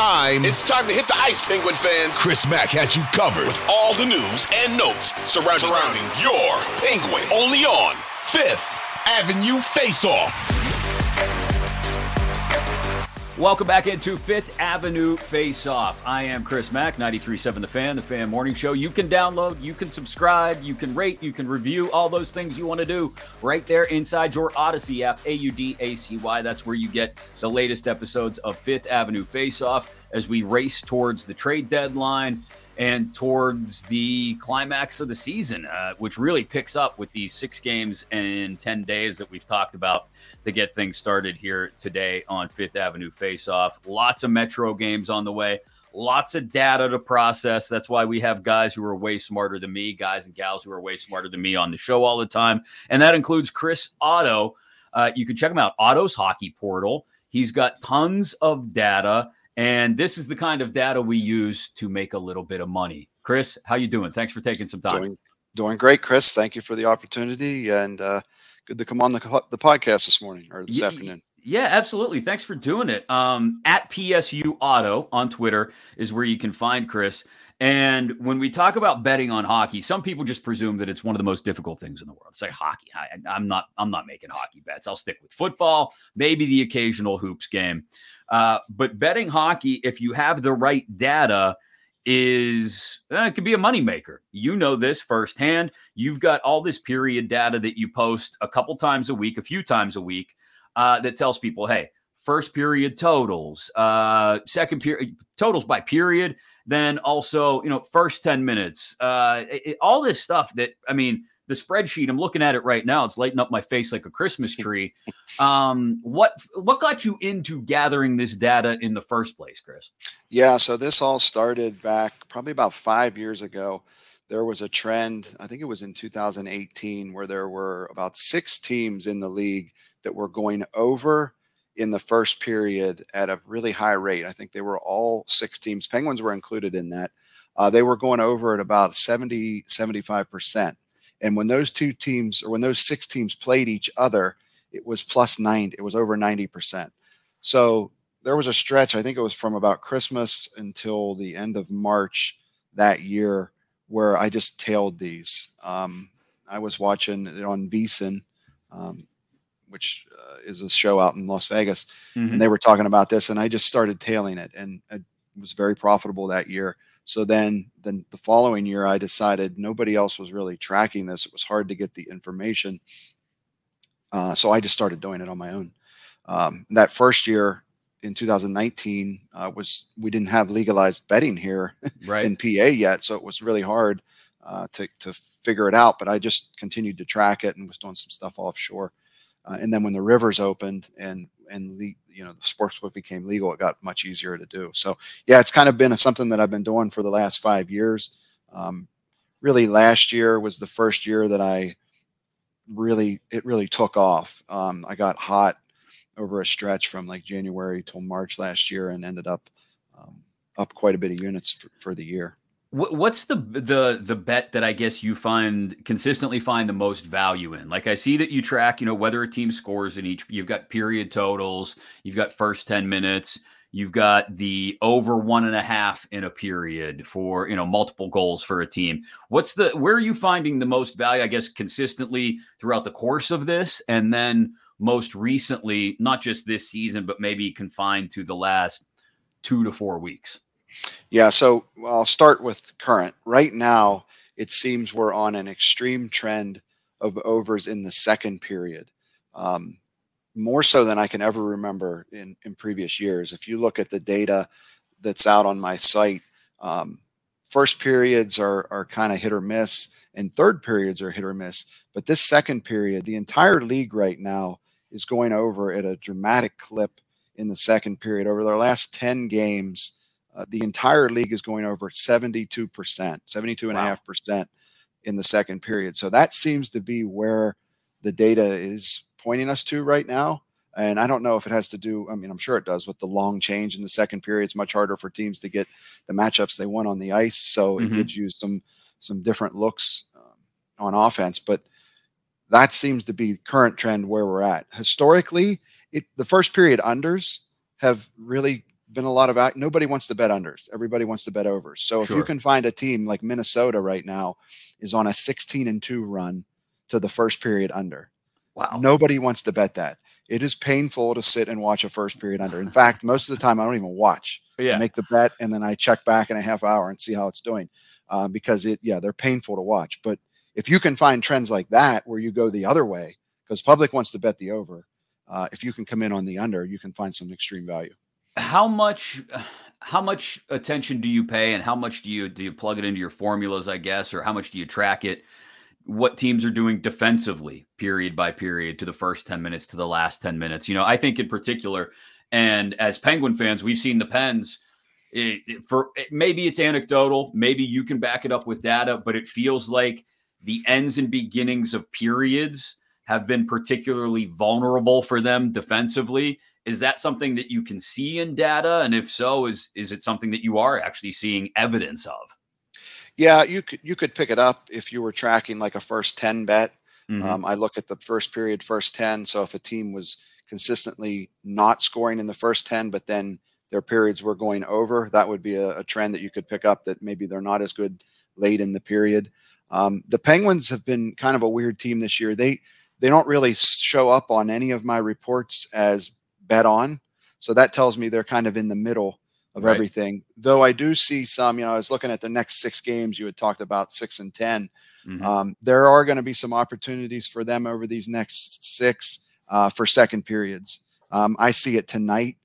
It's time. It's time to hit the ice, Penguin fans. Chris Mack has you covered with all the news and notes surrounding, surrounding your Penguin. Only on Fifth Avenue Face Off. Welcome back into Fifth Avenue Face Off. I am Chris Mack, 93.7 The Fan, The Fan Morning Show. You can download, you can subscribe, you can rate, you can review, all those things you want to do right there inside your Audacy app, A-U-D-A-C-Y. That's where you get the latest episodes of Fifth Avenue Face Off as we race towards the trade deadline and towards the climax of the season, uh, which really picks up with these six games in 10 days that we've talked about to get things started here today on Fifth Avenue Face Off. Lots of Metro games on the way, lots of data to process. That's why we have guys who are way smarter than me, guys and gals who are way smarter than me on the show all the time. And that includes Chris Otto. Uh, you can check him out, Otto's Hockey Portal. He's got tons of data and this is the kind of data we use to make a little bit of money. Chris, how you doing? Thanks for taking some time. Doing, doing great, Chris. Thank you for the opportunity, and uh, good to come on the, the podcast this morning or this yeah, afternoon. Yeah, absolutely. Thanks for doing it. Um, at PSU Otto on Twitter is where you can find Chris. And when we talk about betting on hockey, some people just presume that it's one of the most difficult things in the world. Say hockey. I, am not. I'm not making hockey bets. I'll stick with football, maybe the occasional hoops game. Uh, but betting hockey, if you have the right data, is eh, it could be a moneymaker. You know this firsthand. You've got all this period data that you post a couple times a week, a few times a week, uh, that tells people, hey, first period totals, uh, second period totals by period, then also you know first ten minutes, uh, it, all this stuff that I mean the spreadsheet. I'm looking at it right now. It's lighting up my face like a Christmas tree. Um, what what got you into gathering this data in the first place, Chris? Yeah, so this all started back probably about five years ago. There was a trend, I think it was in 2018, where there were about six teams in the league that were going over in the first period at a really high rate. I think they were all six teams. Penguins were included in that. Uh, they were going over at about 70, 75%. And when those two teams, or when those six teams played each other, it was plus 90, it was over 90%. So there was a stretch, I think it was from about Christmas until the end of March that year, where I just tailed these. Um, I was watching it on VSiN, um, which uh, is a show out in Las Vegas, mm-hmm. and they were talking about this, and I just started tailing it, and it was very profitable that year. So then, then the following year, I decided nobody else was really tracking this. It was hard to get the information. Uh, so I just started doing it on my own. Um, that first year in 2019 uh, was we didn't have legalized betting here right. in PA yet, so it was really hard uh, to to figure it out. But I just continued to track it and was doing some stuff offshore. Uh, and then when the rivers opened and and the you know the sports book became legal, it got much easier to do. So yeah, it's kind of been a, something that I've been doing for the last five years. Um, really, last year was the first year that I really it really took off. Um, I got hot over a stretch from like January till March last year, and ended up um, up quite a bit of units for, for the year. What's the the the bet that I guess you find consistently find the most value in? Like I see that you track, you know, whether a team scores in each. You've got period totals. You've got first ten minutes. You've got the over one and a half in a period for you know multiple goals for a team. What's the where are you finding the most value? I guess consistently throughout the course of this, and then most recently, not just this season, but maybe confined to the last two to four weeks. Yeah, so I'll start with current. Right now, it seems we're on an extreme trend of overs in the second period. Um, more so than I can ever remember in, in previous years. If you look at the data that's out on my site, um, first periods are, are kind of hit or miss, and third periods are hit or miss. But this second period, the entire league right now is going over at a dramatic clip in the second period. Over their last 10 games, uh, the entire league is going over 72%, 72.5% wow. in the second period. So that seems to be where the data is pointing us to right now. And I don't know if it has to do, I mean, I'm sure it does with the long change in the second period. It's much harder for teams to get the matchups they want on the ice. So mm-hmm. it gives you some some different looks um, on offense. But that seems to be current trend where we're at. Historically, it, the first period unders have really been a lot of act nobody wants to bet unders. Everybody wants to bet overs. So sure. if you can find a team like Minnesota right now is on a 16 and 2 run to the first period under. Wow. Nobody wants to bet that. It is painful to sit and watch a first period under. In fact, most of the time I don't even watch. Yeah. I make the bet and then I check back in a half hour and see how it's doing. Uh, because it yeah, they're painful to watch. But if you can find trends like that where you go the other way, because public wants to bet the over, uh, if you can come in on the under, you can find some extreme value. How much? How much attention do you pay, and how much do you do you plug it into your formulas, I guess, or how much do you track it? What teams are doing defensively, period by period, to the first ten minutes, to the last ten minutes. You know, I think in particular, and as Penguin fans, we've seen the Pens. It, it, for it, maybe it's anecdotal, maybe you can back it up with data, but it feels like the ends and beginnings of periods have been particularly vulnerable for them defensively. Is that something that you can see in data? And if so, is is it something that you are actually seeing evidence of? Yeah, you could you could pick it up if you were tracking like a first 10 bet. Mm-hmm. Um, I look at the first period, first 10. So if a team was consistently not scoring in the first 10, but then their periods were going over, that would be a, a trend that you could pick up that maybe they're not as good late in the period. Um, the Penguins have been kind of a weird team this year. They they don't really show up on any of my reports as bet on, so that tells me they're kind of in the middle of right. everything. Though I do see some. You know, I was looking at the next six games. You had talked about six and 10 mm-hmm. um, there are going to be some opportunities for them over these next six uh, for second periods. Um, I see it tonight.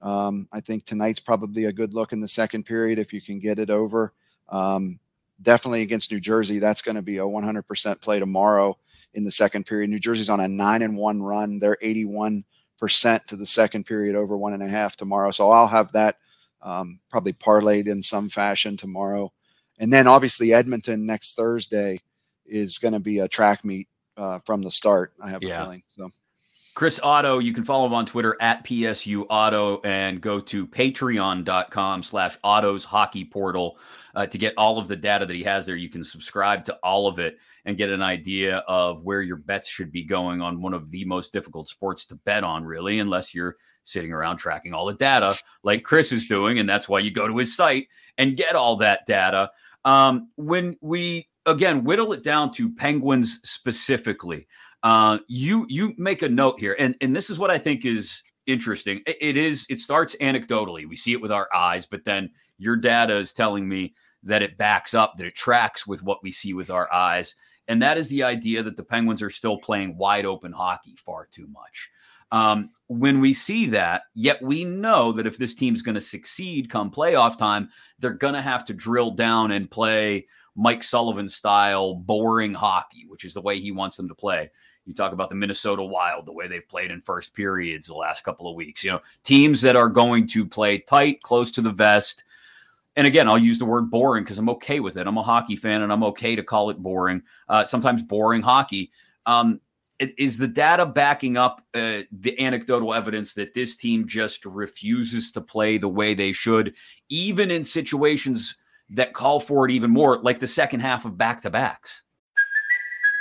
Um, I think tonight's probably a good look in the second period if you can get it over. Um, definitely against New Jersey. That's going to be a 100% play tomorrow in the second period. New Jersey's on a nine and one run. They're 81% to the second period over one and a half tomorrow. So I'll have that um, probably parlayed in some fashion tomorrow. And then obviously Edmonton next Thursday is going to be a track meet uh, from the start. I have yeah. a feeling. So. Chris Otto, you can follow him on Twitter at PSU Otto and go to patreon.com slash Otto's Hockey Portal uh, to get all of the data that he has there. You can subscribe to all of it and get an idea of where your bets should be going on one of the most difficult sports to bet on, really, unless you're sitting around tracking all the data like Chris is doing. And that's why you go to his site and get all that data. Um, when we, again, whittle it down to Penguins specifically, uh, you you make a note here, and and this is what I think is interesting. It, is it starts anecdotally. We see it with our eyes, but then your data is telling me that it backs up, that it tracks with what we see with our eyes, and that is the idea that the Penguins are still playing wide open hockey far too much. Um, when we see that, yet we know that if this team's going to succeed come playoff time, they're going to have to drill down and play Mike Sullivan style boring hockey, which is the way he wants them to play. You talk about the Minnesota Wild, the way they've played in first periods the last couple of weeks. You know, teams that are going to play tight, close to the vest. And again, I'll use the word boring because I'm okay with it. I'm a hockey fan and I'm okay to call it boring. Uh, sometimes boring hockey. Um, is the data backing up uh, the anecdotal evidence that this team just refuses to play the way they should, even in situations that call for it even more, like the second half of back to backs?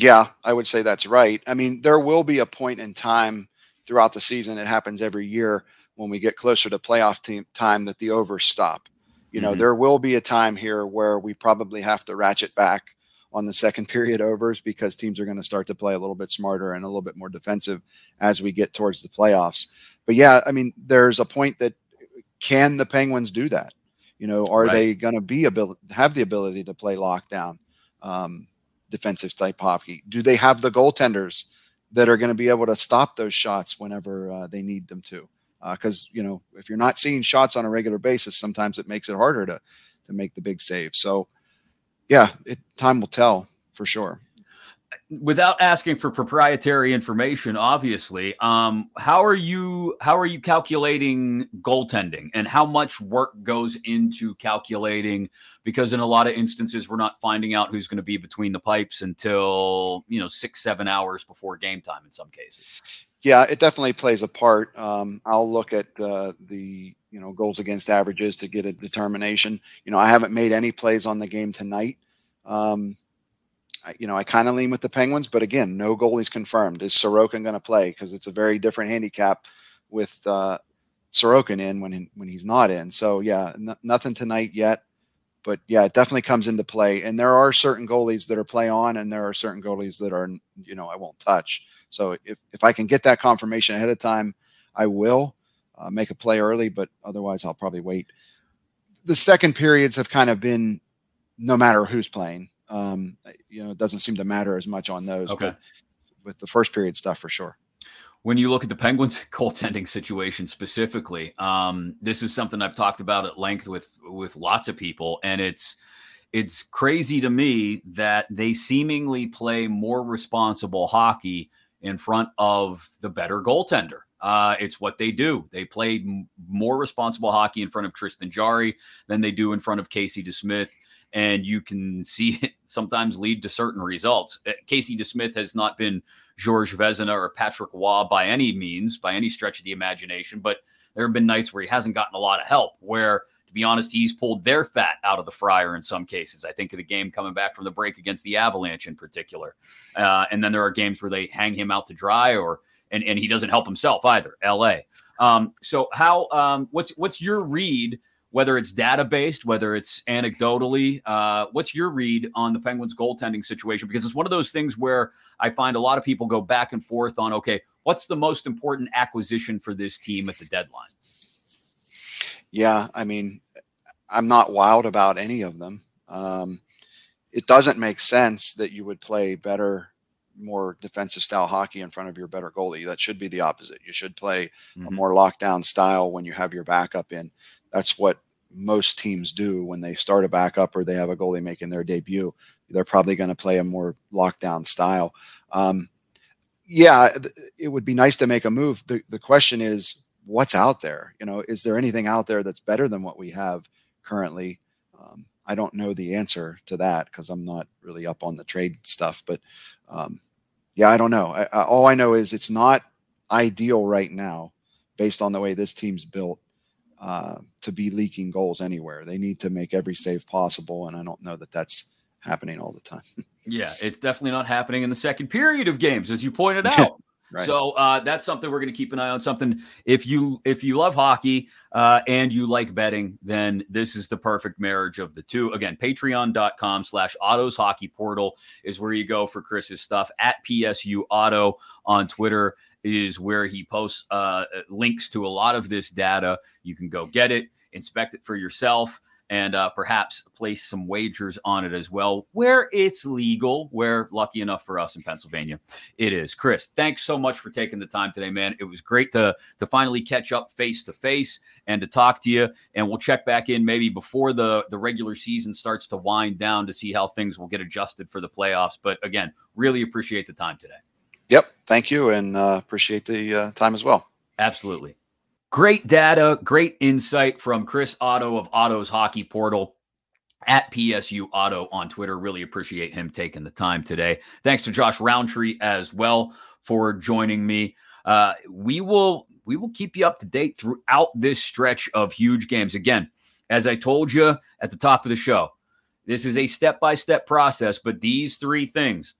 Yeah, I would say that's right. I mean, there will be a point in time throughout the season. It happens every year when we get closer to playoff team time that the overs stop. You know, mm-hmm. there will be a time here where we probably have to ratchet back on the second period overs because teams are going to start to play a little bit smarter and a little bit more defensive as we get towards the playoffs. But yeah, I mean, there's a point that can the Penguins do that? You know, are right. they going to be able have the ability to play lockdown, um, defensive type hockey? Do they have the goaltenders that are going to be able to stop those shots whenever uh, they need them to? Because uh, you know, if you're not seeing shots on a regular basis, sometimes it makes it harder to to make the big save. So yeah, it, time will tell for sure. Without asking for proprietary information, obviously, um, how are you? How are you calculating goaltending, and how much work goes into calculating? Because in a lot of instances, we're not finding out who's going to be between the pipes until you know six, seven hours before game time. In some cases, yeah, it definitely plays a part. Um, I'll look at uh, the you know goals against averages to get a determination. You know, I haven't made any plays on the game tonight. Um, you know, I kind of lean with the Penguins, but again, no goalies confirmed. Is Sorokin going to play? Because it's a very different handicap with uh, Sorokin in when when he's not in. So yeah, n- nothing tonight yet, but yeah, it definitely comes into play. And there are certain goalies that are play on, and there are certain goalies that are you know I won't touch. So if if I can get that confirmation ahead of time, I will uh, make a play early, but otherwise I'll probably wait. The second periods have kind of been no matter who's playing. Um, you know, it doesn't seem to matter as much on those. Okay. But with the first period stuff, for sure. When you look at the Penguins goaltending situation specifically, um, this is something I've talked about at length with with lots of people, and it's it's crazy to me that they seemingly play more responsible hockey in front of the better goaltender. Uh, it's what they do. They played m- more responsible hockey in front of Tristan Jarry than they do in front of Casey DeSmith. And you can see it sometimes lead to certain results. Uh, Casey DeSmith has not been George Vezina or Patrick Roy by any means, by any stretch of the imagination, but there have been nights where he hasn't gotten a lot of help, where to be honest, he's pulled their fat out of the fryer in some cases. I think of the game coming back from the break against the Avalanche in particular. Uh, and then there are games where they hang him out to dry or and, and he doesn't help himself either. LA. Um, so how um, what's what's your read? Whether it's data based, whether it's anecdotally, uh, what's your read on the Penguins goaltending situation? Because it's one of those things where I find a lot of people go back and forth on, okay, what's the most important acquisition for this team at the deadline? Yeah, I mean, I'm not wild about any of them. Um, it doesn't make sense that you would play better more defensive style hockey in front of your better goalie. That should be the opposite. You should play mm-hmm. a more lockdown style when you have your backup in. That's what most teams do when they start a backup or they have a goalie making their debut. They're probably going to play a more lockdown style. Um, yeah, it would be nice to make a move. The, the question is, what's out there? You know, is there anything out there that's better than what we have currently? Um, I don't know the answer to that because I'm not really up on the trade stuff. But um, yeah, I don't know. I, I, all I know is it's not ideal right now, based on the way this team's built, uh, to be leaking goals anywhere. They need to make every save possible, and I don't know that that's happening all the time. yeah, it's definitely not happening in the second period of games, as you pointed out. Right. So uh, that's something we're going to keep an eye on. Something if you if you love hockey uh, and you like betting, then this is the perfect marriage of the two. Again, patreon.com slash Otto's hockey portal is where you go for Chris's stuff at PSU Otto on Twitter is where he posts uh, links to a lot of this data. You can go get it, inspect it for yourself and uh, perhaps place some wagers on it as well, where it's legal, where lucky enough for us in Pennsylvania, it is. Chris, thanks so much for taking the time today, man. It was great to to finally catch up face to face and to talk to you. And we'll check back in maybe before the the regular season starts to wind down to see how things will get adjusted for the playoffs. But again, really appreciate the time today. Yep, thank you, and uh, appreciate the uh, time as well. Absolutely. Great data, great insight from Chris Otto of Otto's Hockey Portal at PSU Otto on Twitter. Really appreciate him taking the time today. Thanks to Josh Roundtree as well for joining me. Uh, we will we will keep you up to date throughout this stretch of huge games. Again, as I told you at the top of the show, this is a step by step process. But these three things,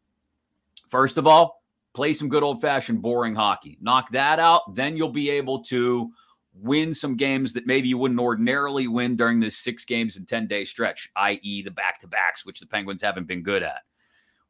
first of all, play some good old fashioned boring hockey. Knock that out, then you'll be able to win some games that maybe you wouldn't ordinarily win during this six games and 10 day stretch, i.e., the back to backs, which the Penguins haven't been good at.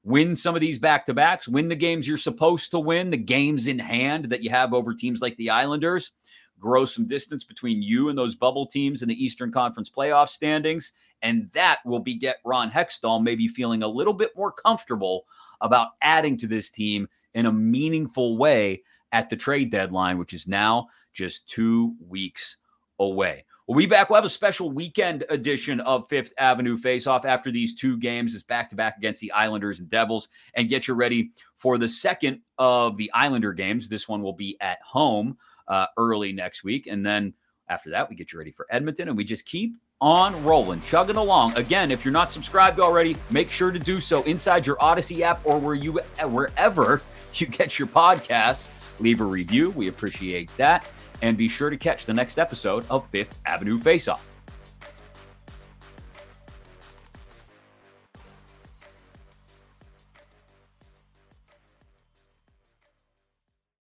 Win some of these back to backs, win the games you're supposed to win, the games in hand that you have over teams like the Islanders, grow some distance between you and those bubble teams in the Eastern Conference playoff standings. And that will be get Ron Hextall maybe feeling a little bit more comfortable about adding to this team in a meaningful way at the trade deadline, which is now just two weeks away. We'll be back. We'll have a special weekend edition of Fifth Avenue Face Off after these two games is back to back against the Islanders and Devils and get you ready for the second of the Islander games. This one will be at home uh, early next week. And then after that, we get you ready for Edmonton and we just keep on rolling, chugging along. Again, if you're not subscribed already, make sure to do so inside your Audacy app or where you wherever you get your podcasts. Leave a review. We appreciate that. And be sure to catch the next episode of Fifth Avenue Face Off.